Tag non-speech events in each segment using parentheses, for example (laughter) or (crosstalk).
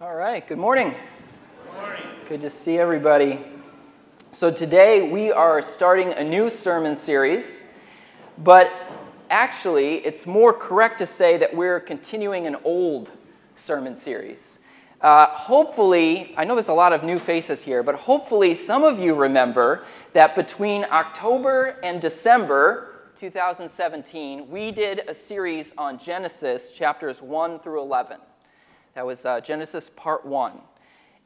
All right, good morning. Good morning. Good to see everybody. So, today we are starting a new sermon series, but actually, it's more correct to say that we're continuing an old sermon series. Uh, hopefully, I know there's a lot of new faces here, but hopefully, some of you remember that between October and December 2017, we did a series on Genesis chapters 1 through 11. That was uh, Genesis part 1.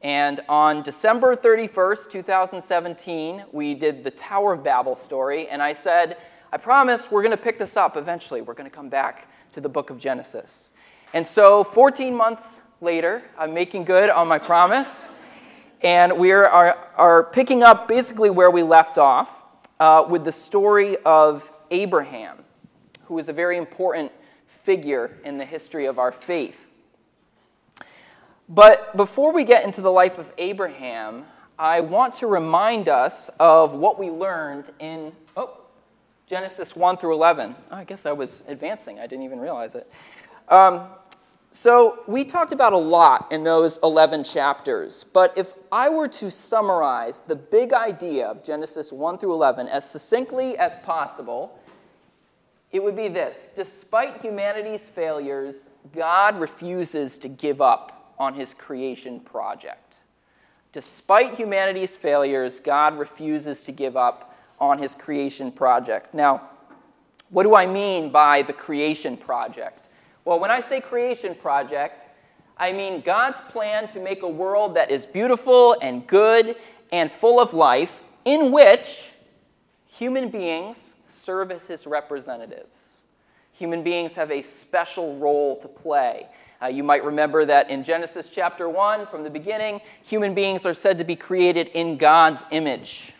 And on December 31st, 2017, we did the Tower of Babel story, and I said, I promise we're going to pick this up eventually. We're going to come back to the book of Genesis. And so, 14 months later, I'm making good on my promise, and we are, are, picking up basically where we left off uh, with the story of Abraham, who is a very important figure in the history of our faith. But before we get into the life of Abraham, I want to remind us of what we learned in oh, Genesis 1 through 11. Oh, I guess I was advancing, I didn't even realize it. Um, so, we talked about a lot in those 11 chapters, but if I were to summarize the big idea of Genesis 1 through 11 as succinctly as possible, it would be this Despite humanity's failures, God refuses to give up on his creation project. Despite humanity's failures, God refuses to give up on his creation project. Now, what do I mean by the creation project? Well, when I say creation project, I mean God's plan to make a world that is beautiful and good and full of life, in which human beings serve as his representatives. Human beings have a special role to play. Uh, you might remember that in Genesis chapter 1, from the beginning, human beings are said to be created in God's image.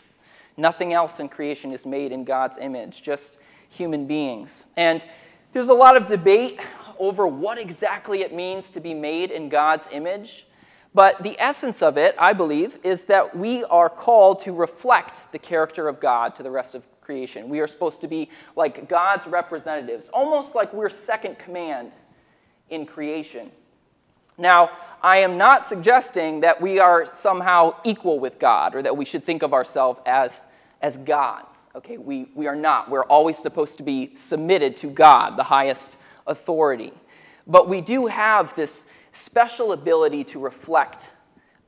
Nothing else in creation is made in God's image, just human beings. And there's a lot of debate over what exactly it means to be made in God's image. But the essence of it, I believe, is that we are called to reflect the character of God to the rest of creation. We are supposed to be like God's representatives, almost like we're second command in creation. Now, I am not suggesting that we are somehow equal with God or that we should think of ourselves as, as gods. Okay, we, we are not. We're always supposed to be submitted to God, the highest authority. But we do have this special ability to reflect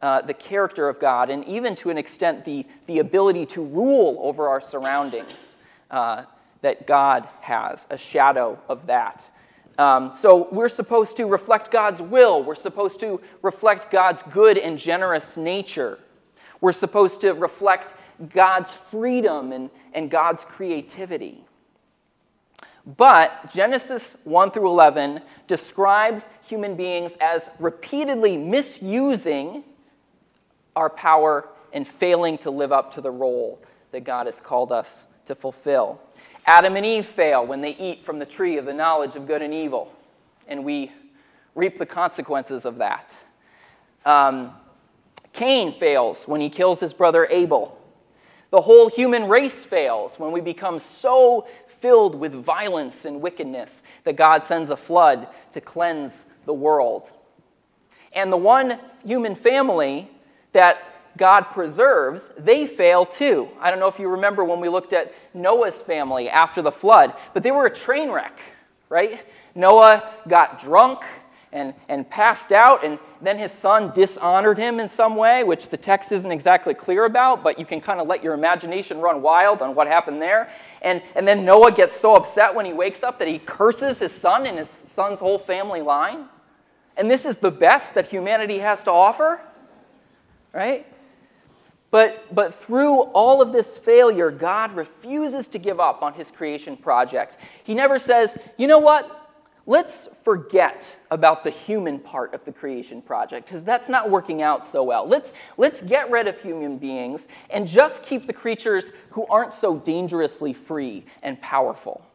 uh, the character of God and even to an extent the, the ability to rule over our surroundings uh, that God has, a shadow of that. Um, so we're supposed to reflect God's will. We're supposed to reflect God's good and generous nature. We're supposed to reflect God's freedom and, and God's creativity. But Genesis 1 through 11 describes human beings as repeatedly misusing our power and failing to live up to the role that God has called us to fulfill. Adam and Eve fail when they eat from the tree of the knowledge of good and evil, and we reap the consequences of that. Um, Cain fails when he kills his brother Abel. The whole human race fails when we become so filled with violence and wickedness that God sends a flood to cleanse the world. And the one human family that God preserves, they fail too. I don't know if you remember when we looked at Noah's family after the flood, but they were a train wreck, right? Noah got drunk and, and passed out, and then his son dishonored him in some way, which the text isn't exactly clear about, but you can kind of let your imagination run wild on what happened there. And, and then Noah gets so upset when he wakes up that he curses his son and his son's whole family line. And this is the best that humanity has to offer, right? But, but through all of this failure, God refuses to give up on his creation project. He never says, you know what? Let's forget about the human part of the creation project because that's not working out so well. Let's, let's get rid of human beings and just keep the creatures who aren't so dangerously free and powerful.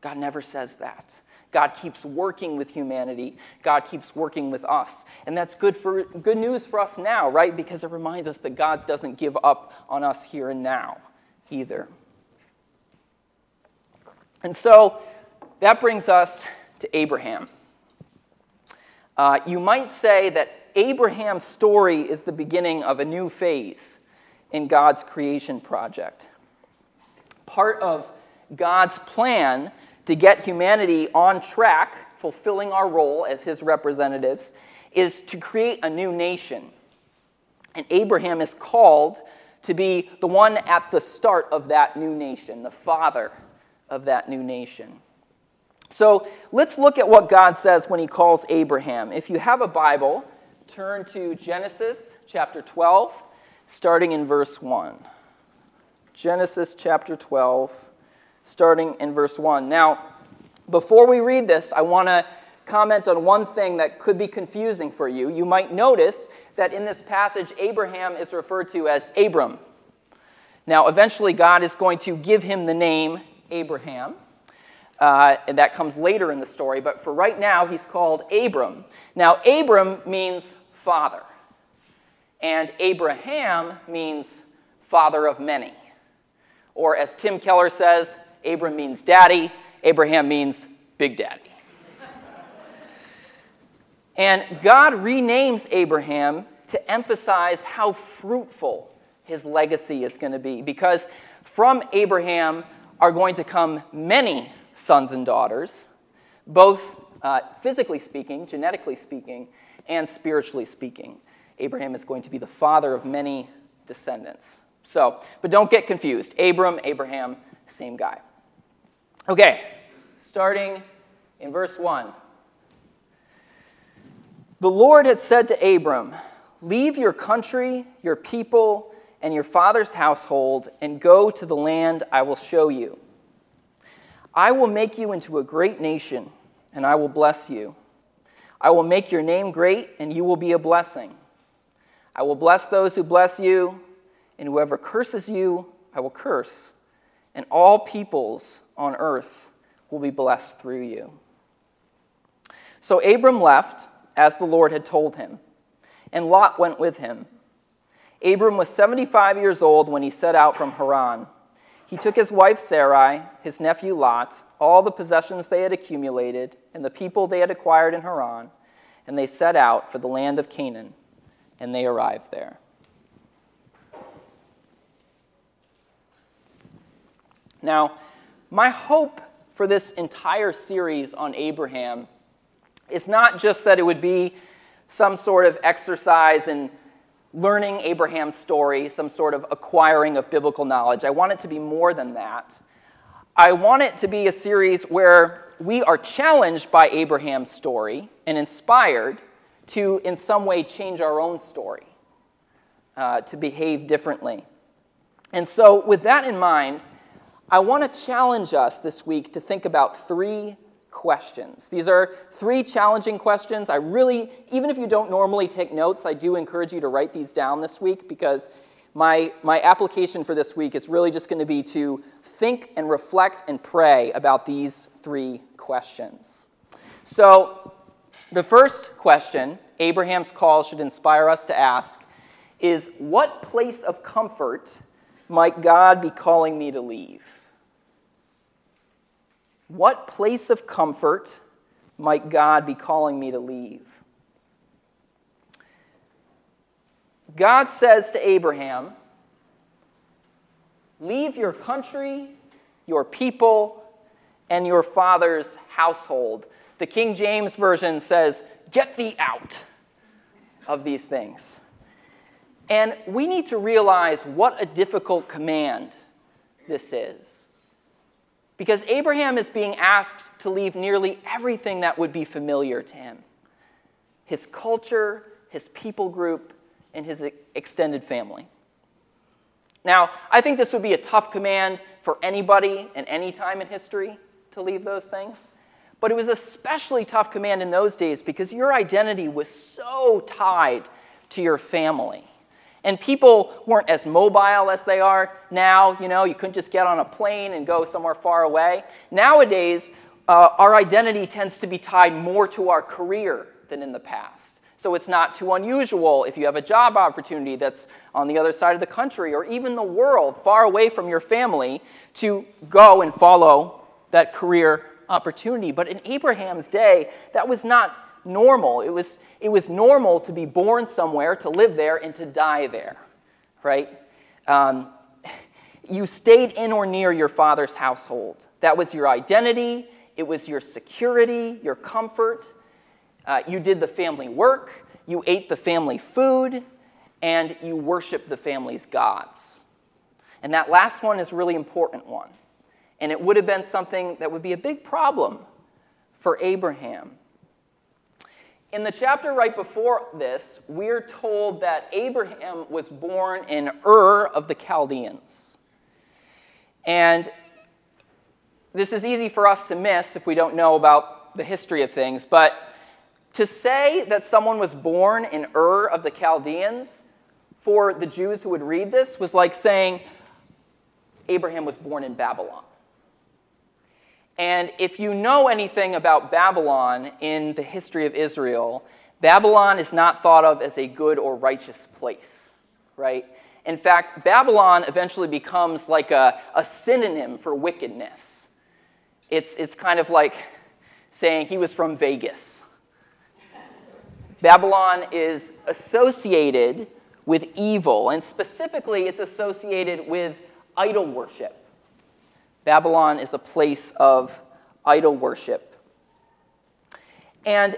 God never says that. God keeps working with humanity. God keeps working with us. And that's good, for, good news for us now, right? Because it reminds us that God doesn't give up on us here and now either. And so that brings us to Abraham. Uh, you might say that Abraham's story is the beginning of a new phase in God's creation project. Part of God's plan to get humanity on track, fulfilling our role as his representatives, is to create a new nation. And Abraham is called to be the one at the start of that new nation, the father of that new nation. So let's look at what God says when he calls Abraham. If you have a Bible, turn to Genesis chapter 12, starting in verse 1. Genesis chapter 12, starting in verse 1. Now, before we read this, I want to comment on one thing that could be confusing for you. You might notice that in this passage, Abraham is referred to as Abram. Now, eventually, God is going to give him the name Abraham. Uh, and that comes later in the story, but for right now, he's called Abram. Now, Abram means father, and Abraham means father of many. Or, as Tim Keller says, Abram means daddy, Abraham means big daddy. and God renames Abraham to emphasize how fruitful his legacy is going to be, because from Abraham are going to come many sons and daughters, both uh, physically speaking, genetically speaking, and spiritually speaking. Abraham is going to be the father of many descendants. So, but don't get confused. Abram, Abraham, same guy. Okay, starting in verse 1. The Lord had said to Abram, Leave your country, your people, and your father's household, and go to the land I will show you. I will make you into a great nation, and I will bless you. I will make your name great, and you will be a blessing. I will bless those who bless you, and whoever curses you, I will curse. And all peoples on earth will be blessed through you. So Abram left, as the Lord had told him, and Lot went with him. Abram was 75 years old when he set out from Haran. He took his wife Sarai, his nephew Lot, all the possessions they had accumulated, and the people they had acquired in Haran, and they set out for the land of Canaan, and they arrived there. Now, my hope for this entire series on Abraham is not just that it would be some sort of exercise in learning Abraham's story, some sort of acquiring of biblical knowledge. I want it to be more than that. I want it to be a series where we are challenged by Abraham's story and inspired to, in some way, change our own story, uh, to behave differently. And so, with that in mind, I want to challenge us this week to think about three questions. These are three challenging questions. I really, even if you don't normally take notes, I do encourage you to write these down this week because my, my application for this week is really just going to be to think and reflect and pray about these three questions. So, the first question Abraham's call should inspire us to ask is What place of comfort might God be calling me to leave? What place of comfort might God be calling me to leave? God says to Abraham, Leave your country, your people, and your father's household. The King James Version says, Get thee out of these things. And we need to realize what a difficult command this is. Because Abraham is being asked to leave nearly everything that would be familiar to him his culture, his people group, and his extended family. Now, I think this would be a tough command for anybody in any time in history to leave those things. But it was especially tough command in those days because your identity was so tied to your family. And people weren't as mobile as they are now. You know, you couldn't just get on a plane and go somewhere far away. Nowadays, uh, our identity tends to be tied more to our career than in the past. So it's not too unusual if you have a job opportunity that's on the other side of the country or even the world, far away from your family, to go and follow that career opportunity. But in Abraham's day, that was not normal. It was, it was normal to be born somewhere, to live there, and to die there, right? Um, you stayed in or near your father's household. That was your identity, it was your security, your comfort. Uh, you did the family work, you ate the family food, and you worshiped the family's gods. And that last one is a really important one. And it would have been something that would be a big problem for Abraham. In the chapter right before this, we're told that Abraham was born in Ur of the Chaldeans. And this is easy for us to miss if we don't know about the history of things, but to say that someone was born in Ur of the Chaldeans for the Jews who would read this was like saying Abraham was born in Babylon. And if you know anything about Babylon in the history of Israel, Babylon is not thought of as a good or righteous place, right? In fact, Babylon eventually becomes like a, a synonym for wickedness. It's, it's kind of like saying he was from Vegas. Babylon is associated with evil, and specifically, it's associated with idol worship. Babylon is a place of idol worship. And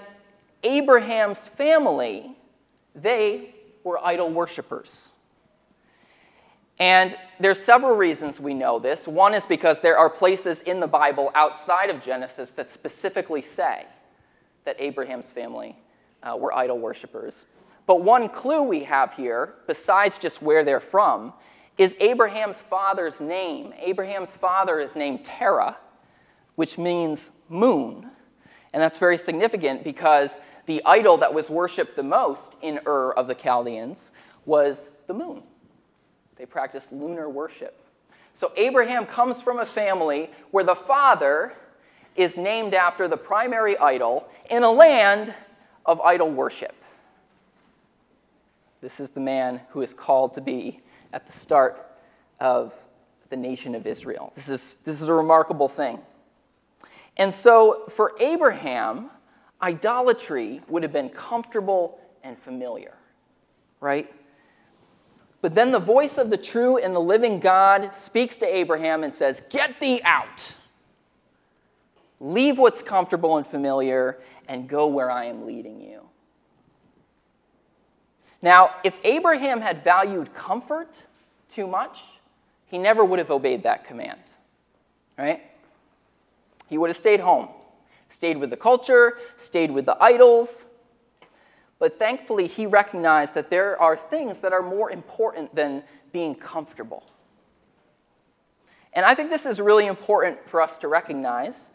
Abraham's family, they were idol worshippers. And there's several reasons we know this. One is because there are places in the Bible outside of Genesis that specifically say that Abraham's family uh, were idol worshippers. But one clue we have here, besides just where they're from, is Abraham's father's name. Abraham's father is named Terah, which means moon. And that's very significant because the idol that was worshiped the most in Ur of the Chaldeans was the moon. They practiced lunar worship. So Abraham comes from a family where the father is named after the primary idol in a land of idol worship. This is the man who is called to be at the start of the nation of Israel. This is, this is a remarkable thing. And so for Abraham, idolatry would have been comfortable and familiar, right? But then the voice of the true and the living God speaks to Abraham and says, Get thee out. Leave what's comfortable and familiar and go where I am leading you. Now, if Abraham had valued comfort too much, he never would have obeyed that command, right? He would have stayed home, stayed with the culture, stayed with the idols. But thankfully, he recognized that there are things that are more important than being comfortable. And I think this is really important for us to recognize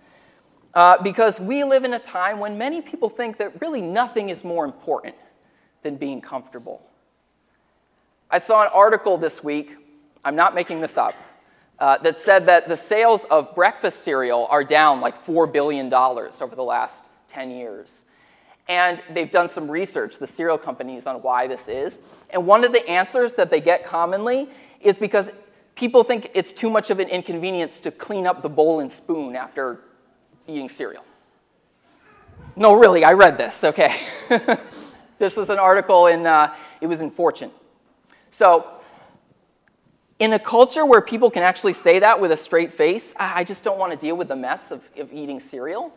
uh, because we live in a time when many people think that really nothing is more important than being comfortable. I saw an article this week I'm not making this up, uh, that said that the sales of breakfast cereal are down like $4 billion over the last 10 years. And they've done some research, the cereal companies, on why this is. And one of the answers that they get commonly is because people think it's too much of an inconvenience to clean up the bowl and spoon after eating cereal. No, really, I read this, okay. (laughs) this was an article in, uh, it was in Fortune. So in a culture where people can actually say that with a straight face, I just don't want to deal with the mess of, of eating cereal.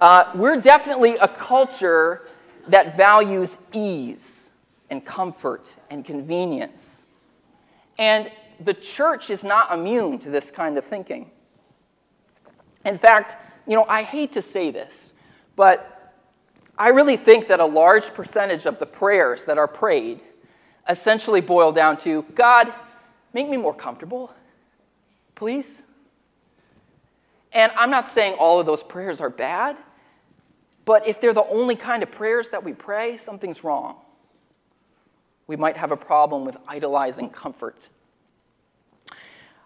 Uh, we're definitely a culture that values ease and comfort and convenience. And the church is not immune to this kind of thinking. In fact, you know, I hate to say this, but I really think that a large percentage of the prayers that are prayed essentially boil down to God, Make me more comfortable, please. And I'm not saying all of those prayers are bad, but if they're the only kind of prayers that we pray, something's wrong. We might have a problem with idolizing comfort.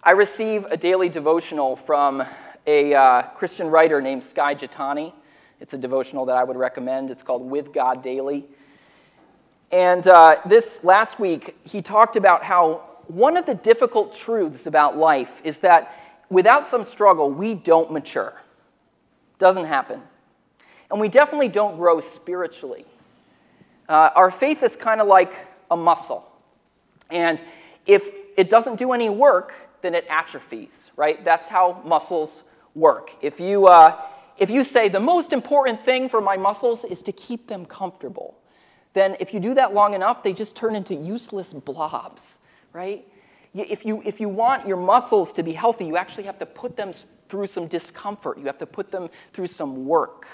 I receive a daily devotional from a uh, Christian writer named Skye Jethani. It's a devotional that I would recommend. It's called With God Daily. And uh, this last week, he talked about how one of the difficult truths about life is that without some struggle, we don't mature. Doesn't happen. and we definitely don't grow spiritually. Uh, our faith is kind of like a muscle. And if it doesn't do any work, then it atrophies, right? That's how muscles work. If you, uh, if you say the most important thing for my muscles is to keep them comfortable, then if you do that long enough, they just turn into useless blobs, right? If you, if you want your muscles to be healthy, you actually have to put them through some discomfort. You have to put them through some work,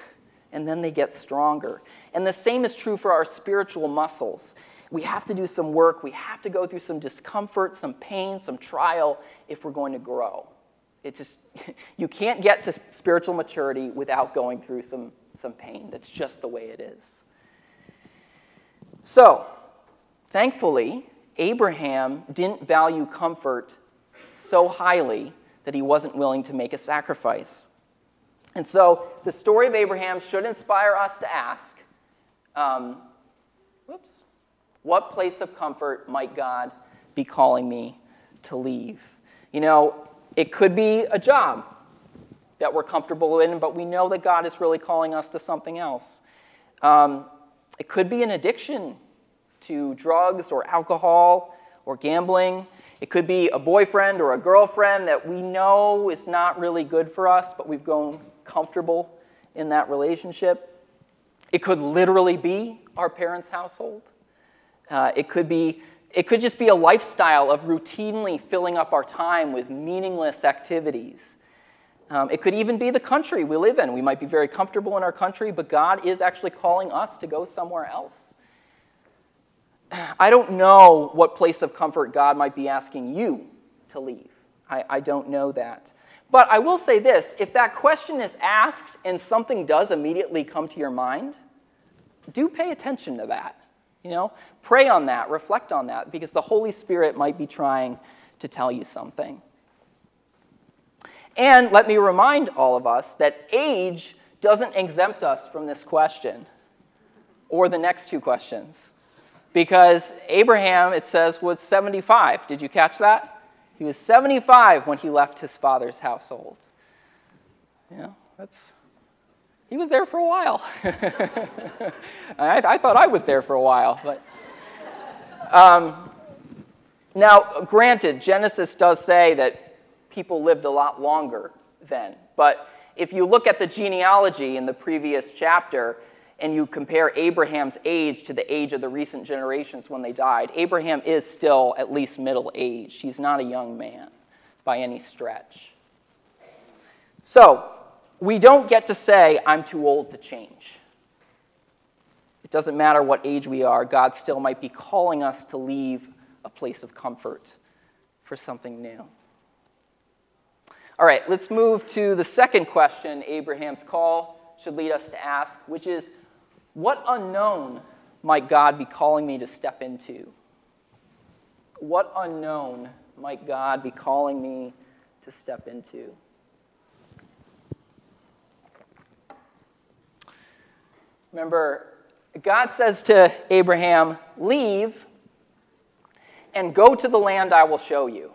and then they get stronger. And the same is true for our spiritual muscles. We have to do some work, we have to go through some discomfort, some pain, some trial if we're going to grow. It just, (laughs) you can't get to spiritual maturity without going through some, some pain. That's just the way it is. So, thankfully, Abraham didn't value comfort so highly that he wasn't willing to make a sacrifice. And so, the story of Abraham should inspire us to ask um, whoops, what place of comfort might God be calling me to leave? You know, it could be a job that we're comfortable in, but we know that God is really calling us to something else. Um, it could be an addiction to drugs or alcohol or gambling. It could be a boyfriend or a girlfriend that we know is not really good for us, but we've grown comfortable in that relationship. It could literally be our parents' household. Uh, it could be it could just be a lifestyle of routinely filling up our time with meaningless activities. Um, it could even be the country we live in. We might be very comfortable in our country, but God is actually calling us to go somewhere else. I don't know what place of comfort God might be asking you to leave. I, I don't know that. But I will say this if that question is asked and something does immediately come to your mind, do pay attention to that. You know, pray on that, reflect on that, because the Holy Spirit might be trying to tell you something. And let me remind all of us that age doesn't exempt us from this question or the next two questions. Because Abraham, it says, was 75. Did you catch that? He was 75 when he left his father's household. Yeah, that's he was there for a while. (laughs) I, I, thought I was there for a while, but. Um, now, granted, Genesis does say that people lived a lot longer then, but if you look at the genealogy in the previous chapter and you compare Abraham's age to the age of the recent generations when they died, Abraham is still at least middle aged. He's not a young man by any stretch. So, we don't get to say, I'm too old to change. It doesn't matter what age we are, God still might be calling us to leave a place of comfort for something new. All right, let's move to the second question Abraham's call should lead us to ask, which is what unknown might God be calling me to step into? What unknown might God be calling me to step into? Remember, God says to Abraham, Leave and go to the land I will show you.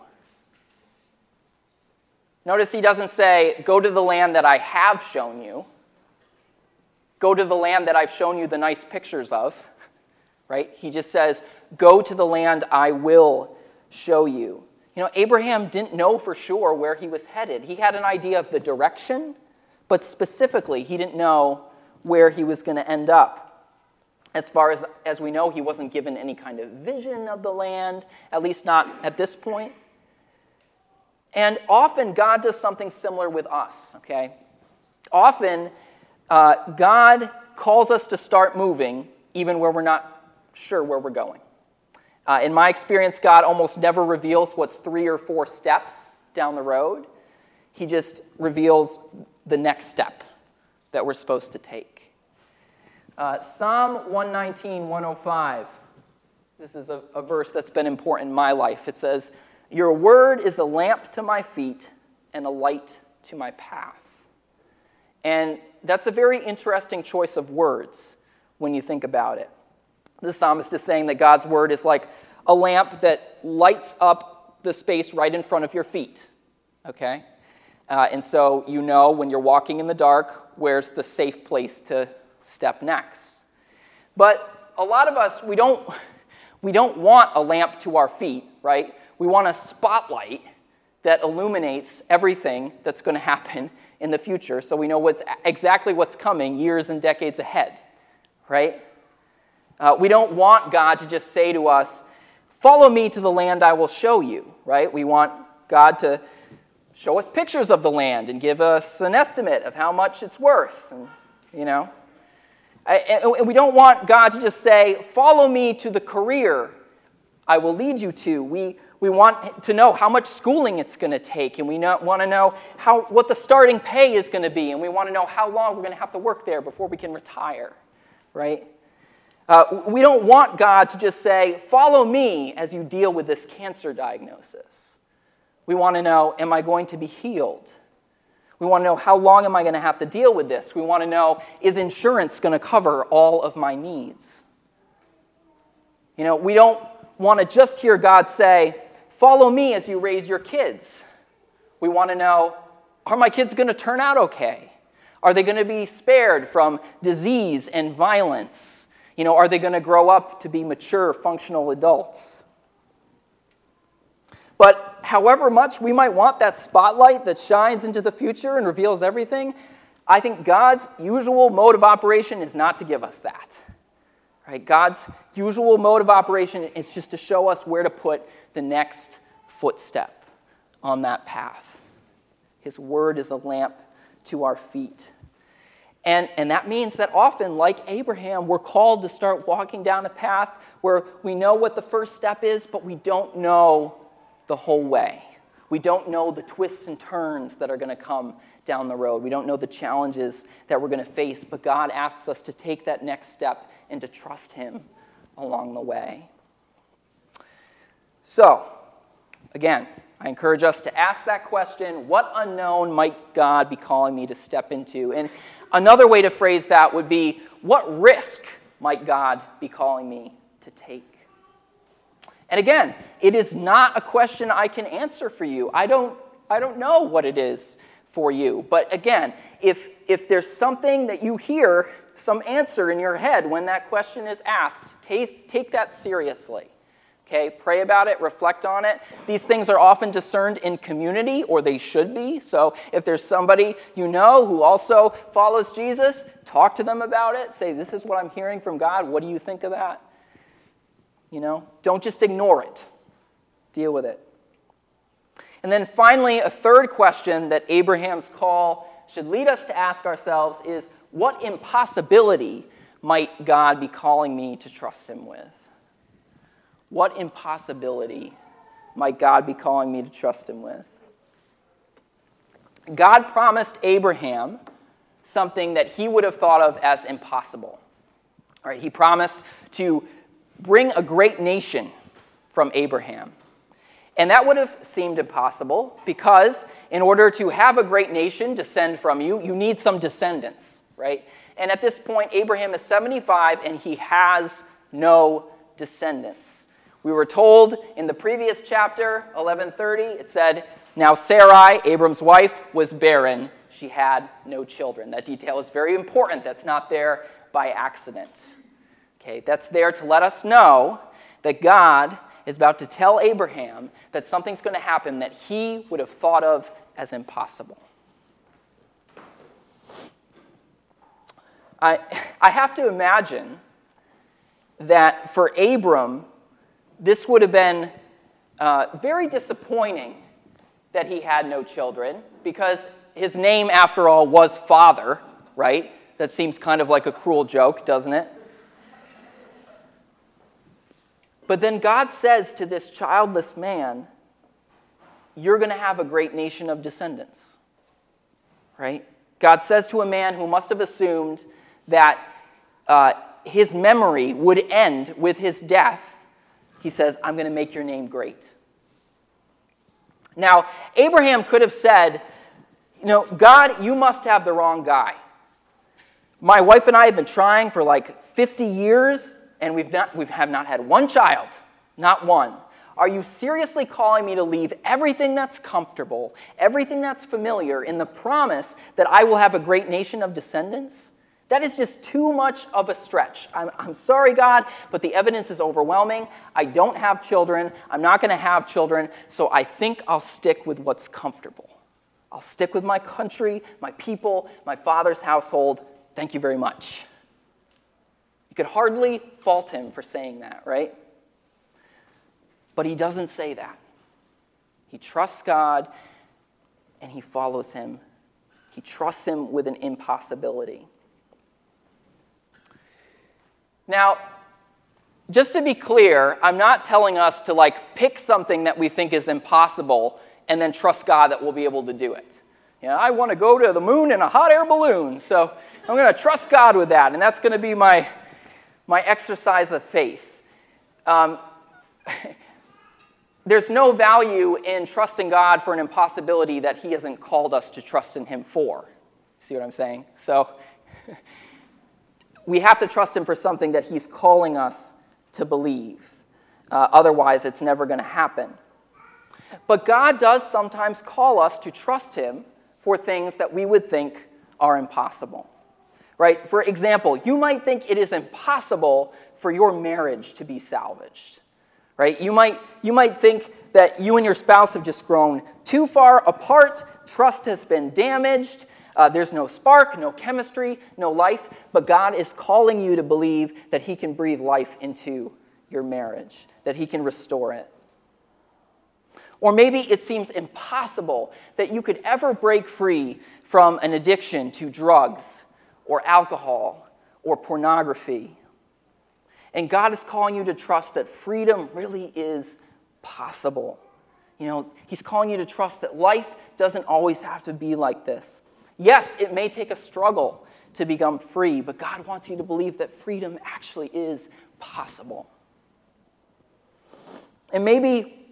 Notice he doesn't say, Go to the land that I have shown you. Go to the land that I've shown you the nice pictures of. Right? He just says, Go to the land I will show you. You know, Abraham didn't know for sure where he was headed. He had an idea of the direction, but specifically, he didn't know where he was going to end up. As far as, as we know, he wasn't given any kind of vision of the land, at least not at this point. And often God does something similar with us, okay? Often uh, God calls us to start moving even where we're not sure where we're going. Uh, in my experience, God almost never reveals what's three or four steps down the road. He just reveals the next step that we're supposed to take. Uh, Psalm 119, 105. This is a, a verse that's been important in my life. It says, Your word is a lamp to my feet and a light to my path. And that's a very interesting choice of words when you think about it. The psalmist is saying that God's word is like a lamp that lights up the space right in front of your feet. Okay? Uh, and so you know when you're walking in the dark, where's the safe place to step next. But a lot of us, we don't, we don't want a lamp to our feet, right? We want a spotlight that illuminates everything that's going to happen in the future so we know what's, exactly what's coming years and decades ahead, right? Uh, we don't want God to just say to us, Follow me to the land I will show you, right? We want God to show us pictures of the land and give us an estimate of how much it's worth, and, you know. And we don't want God to just say, Follow me to the career I will lead you to. We, we want to know how much schooling it's going to take, and we want to know how, what the starting pay is going to be, and we want to know how long we're going to have to work there before we can retire, right? Uh, we don't want God to just say, Follow me as you deal with this cancer diagnosis. We want to know, Am I going to be healed? We want to know, How long am I going to have to deal with this? We want to know, Is insurance going to cover all of my needs? You know, we don't want to just hear God say, Follow me as you raise your kids. We want to know, Are my kids going to turn out okay? Are they going to be spared from disease and violence? You know, are they going to grow up to be mature, functional adults? But however much we might want that spotlight that shines into the future and reveals everything, I think God's usual mode of operation is not to give us that. Right? God's usual mode of operation is just to show us where to put the next footstep on that path. His word is a lamp to our feet. And, and that means that often, like Abraham, we're called to start walking down a path where we know what the first step is, but we don't know the whole way. We don't know the twists and turns that are going to come down the road. We don't know the challenges that we're going to face, but God asks us to take that next step and to trust Him along the way. So, again, I encourage us to ask that question what unknown might God be calling me to step into? And another way to phrase that would be what risk might God be calling me to take? And again, it is not a question I can answer for you. I don't, I don't know what it is for you. But again, if, if there's something that you hear, some answer in your head when that question is asked, take, take that seriously. Okay, pray about it, reflect on it. These things are often discerned in community, or they should be. So if there's somebody you know who also follows Jesus, talk to them about it. Say, This is what I'm hearing from God. What do you think of that? You know, don't just ignore it, deal with it. And then finally, a third question that Abraham's call should lead us to ask ourselves is what impossibility might God be calling me to trust him with? What impossibility might God be calling me to trust him with? God promised Abraham something that he would have thought of as impossible. Right, he promised to bring a great nation from Abraham. And that would have seemed impossible because, in order to have a great nation descend from you, you need some descendants, right? And at this point, Abraham is 75 and he has no descendants. We were told in the previous chapter, 1130, it said, Now Sarai, Abram's wife, was barren. She had no children. That detail is very important. That's not there by accident. Okay, that's there to let us know that God is about to tell Abraham that something's going to happen that he would have thought of as impossible. I, I have to imagine that for Abram, this would have been uh, very disappointing that he had no children because his name, after all, was Father, right? That seems kind of like a cruel joke, doesn't it? But then God says to this childless man, You're going to have a great nation of descendants, right? God says to a man who must have assumed that uh, his memory would end with his death he says, I'm going to make your name great. Now, Abraham could have said, You know, God, you must have the wrong guy. My wife and I have been trying for like 50 years, and we've not, we have not had one child, not one. Are you seriously calling me to leave everything that's comfortable, everything that's familiar, in the promise that I will have a great nation of descendants? That is just too much of a stretch. I'm, I'm sorry, God, but the evidence is overwhelming. I don't have children. I'm not going to have children, so I think I'll stick with what's comfortable. I'll stick with my country, my people, my father's household. Thank you very much. You could hardly fault him for saying that, right? But he doesn't say that. He trusts God and he follows him. He trusts him with an impossibility. Now, just to be clear, I'm not telling us to like pick something that we think is impossible and then trust God that we'll be able to do it. You know, I want to go to the moon in a hot air balloon, so I'm going to trust God with that, and that's going to be my, my exercise of faith. Um, (laughs) there's no value in trusting God for an impossibility that He hasn't called us to trust in Him for. See what I'm saying? So (laughs) we have to trust Him for something that He's calling us to believe. Uh, otherwise, it's never going to happen. But God does sometimes call us to trust Him for things that we would think are impossible. Right? For example, you might think it is impossible for your marriage to be salvaged. Right? You might, you might think that you and your spouse have just grown too far apart, trust has been damaged, uh, there's no spark, no chemistry, no life, but God is calling you to believe that He can breathe life into your marriage, that He can restore it. Or maybe it seems impossible that you could ever break free from an addiction to drugs or alcohol or pornography. And God is calling you to trust that freedom really is possible. You know, He's calling you to trust that life doesn't always have to be like this. Yes, it may take a struggle to become free, but God wants you to believe that freedom actually is possible. And maybe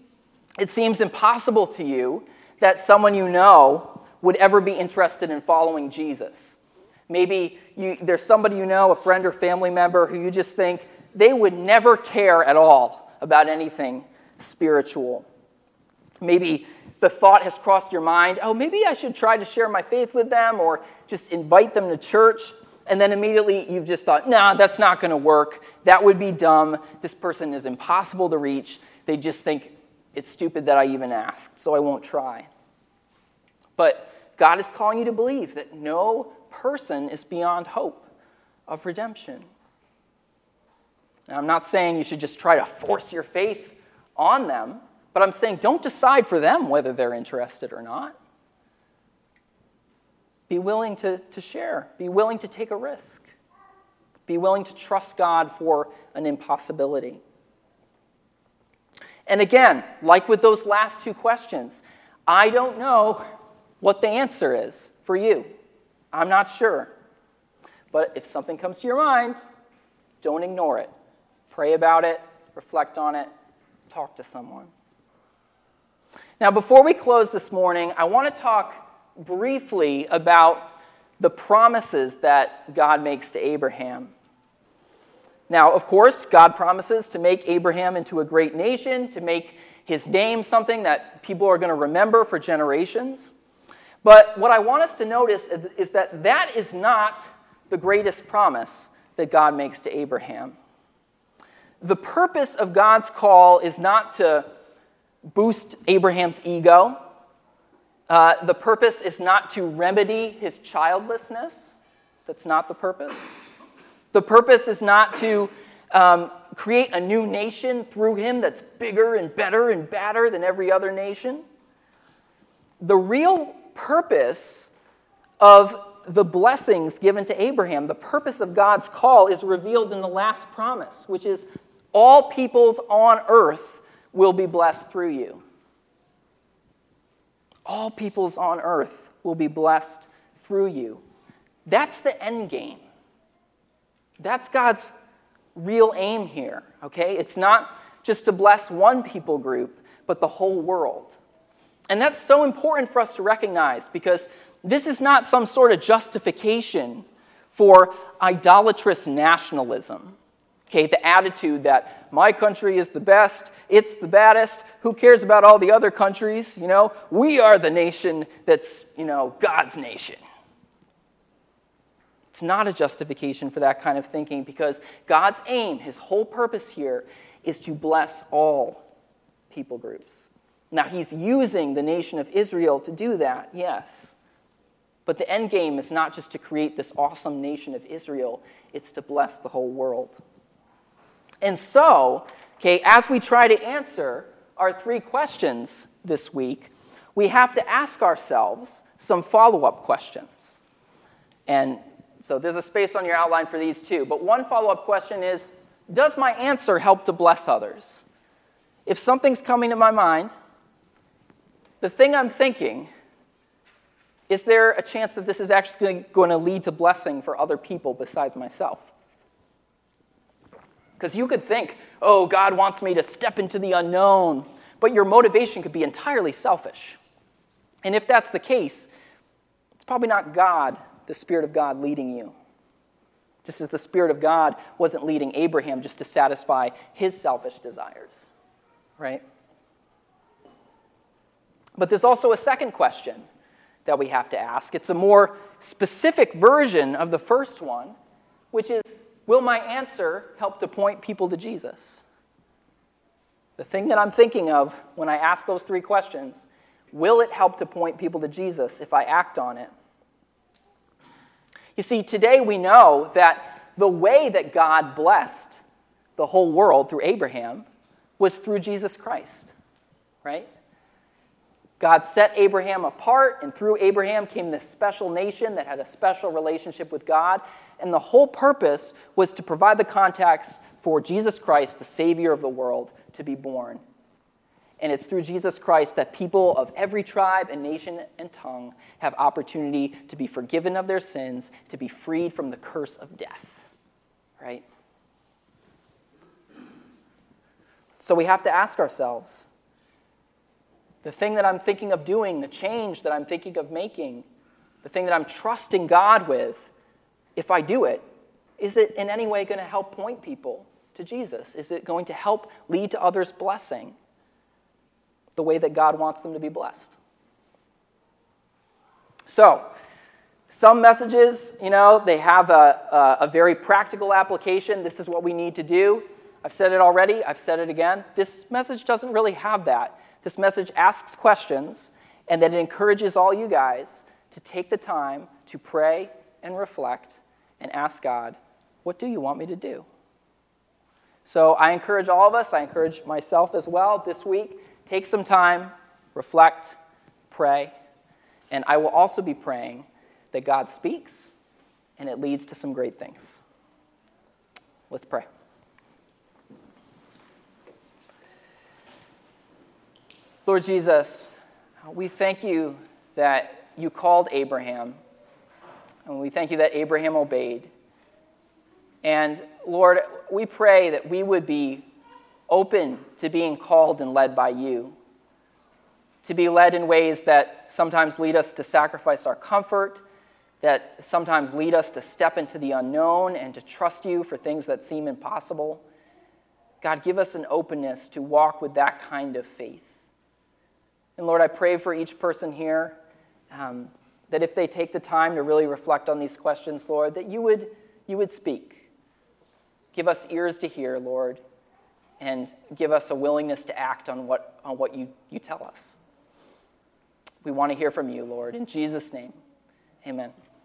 it seems impossible to you that someone you know would ever be interested in following Jesus. Maybe you, there's somebody you know, a friend or family member, who you just think they would never care at all about anything spiritual. Maybe the thought has crossed your mind oh, maybe I should try to share my faith with them or just invite them to church. And then immediately you've just thought, nah, that's not going to work. That would be dumb. This person is impossible to reach. They just think it's stupid that I even asked, so I won't try. But God is calling you to believe that no person is beyond hope of redemption. Now, I'm not saying you should just try to force your faith on them, but I'm saying don't decide for them whether they're interested or not. Be willing to, to share, be willing to take a risk, be willing to trust God for an impossibility. And again, like with those last two questions, I don't know what the answer is for you. I'm not sure. But if something comes to your mind, don't ignore it. Pray about it, reflect on it, talk to someone. Now, before we close this morning, I want to talk briefly about the promises that God makes to Abraham. Now, of course, God promises to make Abraham into a great nation, to make his name something that people are going to remember for generations. But what I want us to notice is that that is not the greatest promise that God makes to Abraham. The purpose of God's call is not to boost Abraham's ego. Uh, the purpose is not to remedy his childlessness. That's not the purpose. The purpose is not to um, create a new nation through him that's bigger and better and badder than every other nation. The real purpose of the blessings given to Abraham, the purpose of God's call, is revealed in the last promise, which is all peoples on earth will be blessed through you. All peoples on earth will be blessed through you. That's the end game. That's God's real aim here, okay? It's not just to bless one people group, but the whole world. And that's so important for us to recognize because this is not some sort of justification for idolatrous nationalism. Okay, the attitude that my country is the best, it's the baddest, who cares about all the other countries? You know, we are the nation that's, you know, God's nation. It's not a justification for that kind of thinking because God's aim, his whole purpose here, is to bless all people groups. Now, he's using the nation of Israel to do that, yes. But the end game is not just to create this awesome nation of Israel, it's to bless the whole world. And so, okay, as we try to answer our three questions this week, we have to ask ourselves some follow up questions. And so there's a space on your outline for these too. But one follow up question is Does my answer help to bless others? If something's coming to my mind, the thing I'm thinking, is there a chance that this is actually going to lead to blessing for other people besides myself? Because you could think, oh, God wants me to step into the unknown, but your motivation could be entirely selfish. And if that's the case, it's probably not God, the Spirit of God, leading you. Just as the Spirit of God wasn't leading Abraham just to satisfy his selfish desires, right? But there's also a second question that we have to ask. It's a more specific version of the first one, which is Will my answer help to point people to Jesus? The thing that I'm thinking of when I ask those three questions will it help to point people to Jesus if I act on it? You see, today we know that the way that God blessed the whole world through Abraham was through Jesus Christ, right? God set Abraham apart, and through Abraham came this special nation that had a special relationship with God. And the whole purpose was to provide the context for Jesus Christ, the Savior of the world, to be born. And it's through Jesus Christ that people of every tribe and nation and tongue have opportunity to be forgiven of their sins, to be freed from the curse of death. Right? So we have to ask ourselves the thing that I'm thinking of doing, the change that I'm thinking of making, the thing that I'm trusting God with, if I do it, is it in any way going to help point people to Jesus? Is it going to help lead to others' blessing the way that God wants them to be blessed? So, some messages, you know, they have a, a, a, very practical application. This is what we need to do. I've said it already, I've said it again. This message doesn't really have that. This message asks questions, and then it encourages all you guys to take the time to pray and reflect and ask God, What do you want me to do? So I encourage all of us, I encourage myself as well this week, take some time, reflect, pray, and I will also be praying that God speaks and it leads to some great things. Let's pray. Lord Jesus, we thank you that you called Abraham, and we thank you that Abraham obeyed. And Lord, we pray that we would be open to being called and led by you, to be led in ways that sometimes lead us to sacrifice our comfort, that sometimes lead us to step into the unknown and to trust you for things that seem impossible. God, give us an openness to walk with that kind of faith. And Lord, I pray for each person here um, that if they take the time to really reflect on these questions, Lord, that you would, you would speak. Give us ears to hear, Lord, and give us a willingness to act on what, on what you, you tell us. We want to hear from you, Lord. In Jesus' name, amen.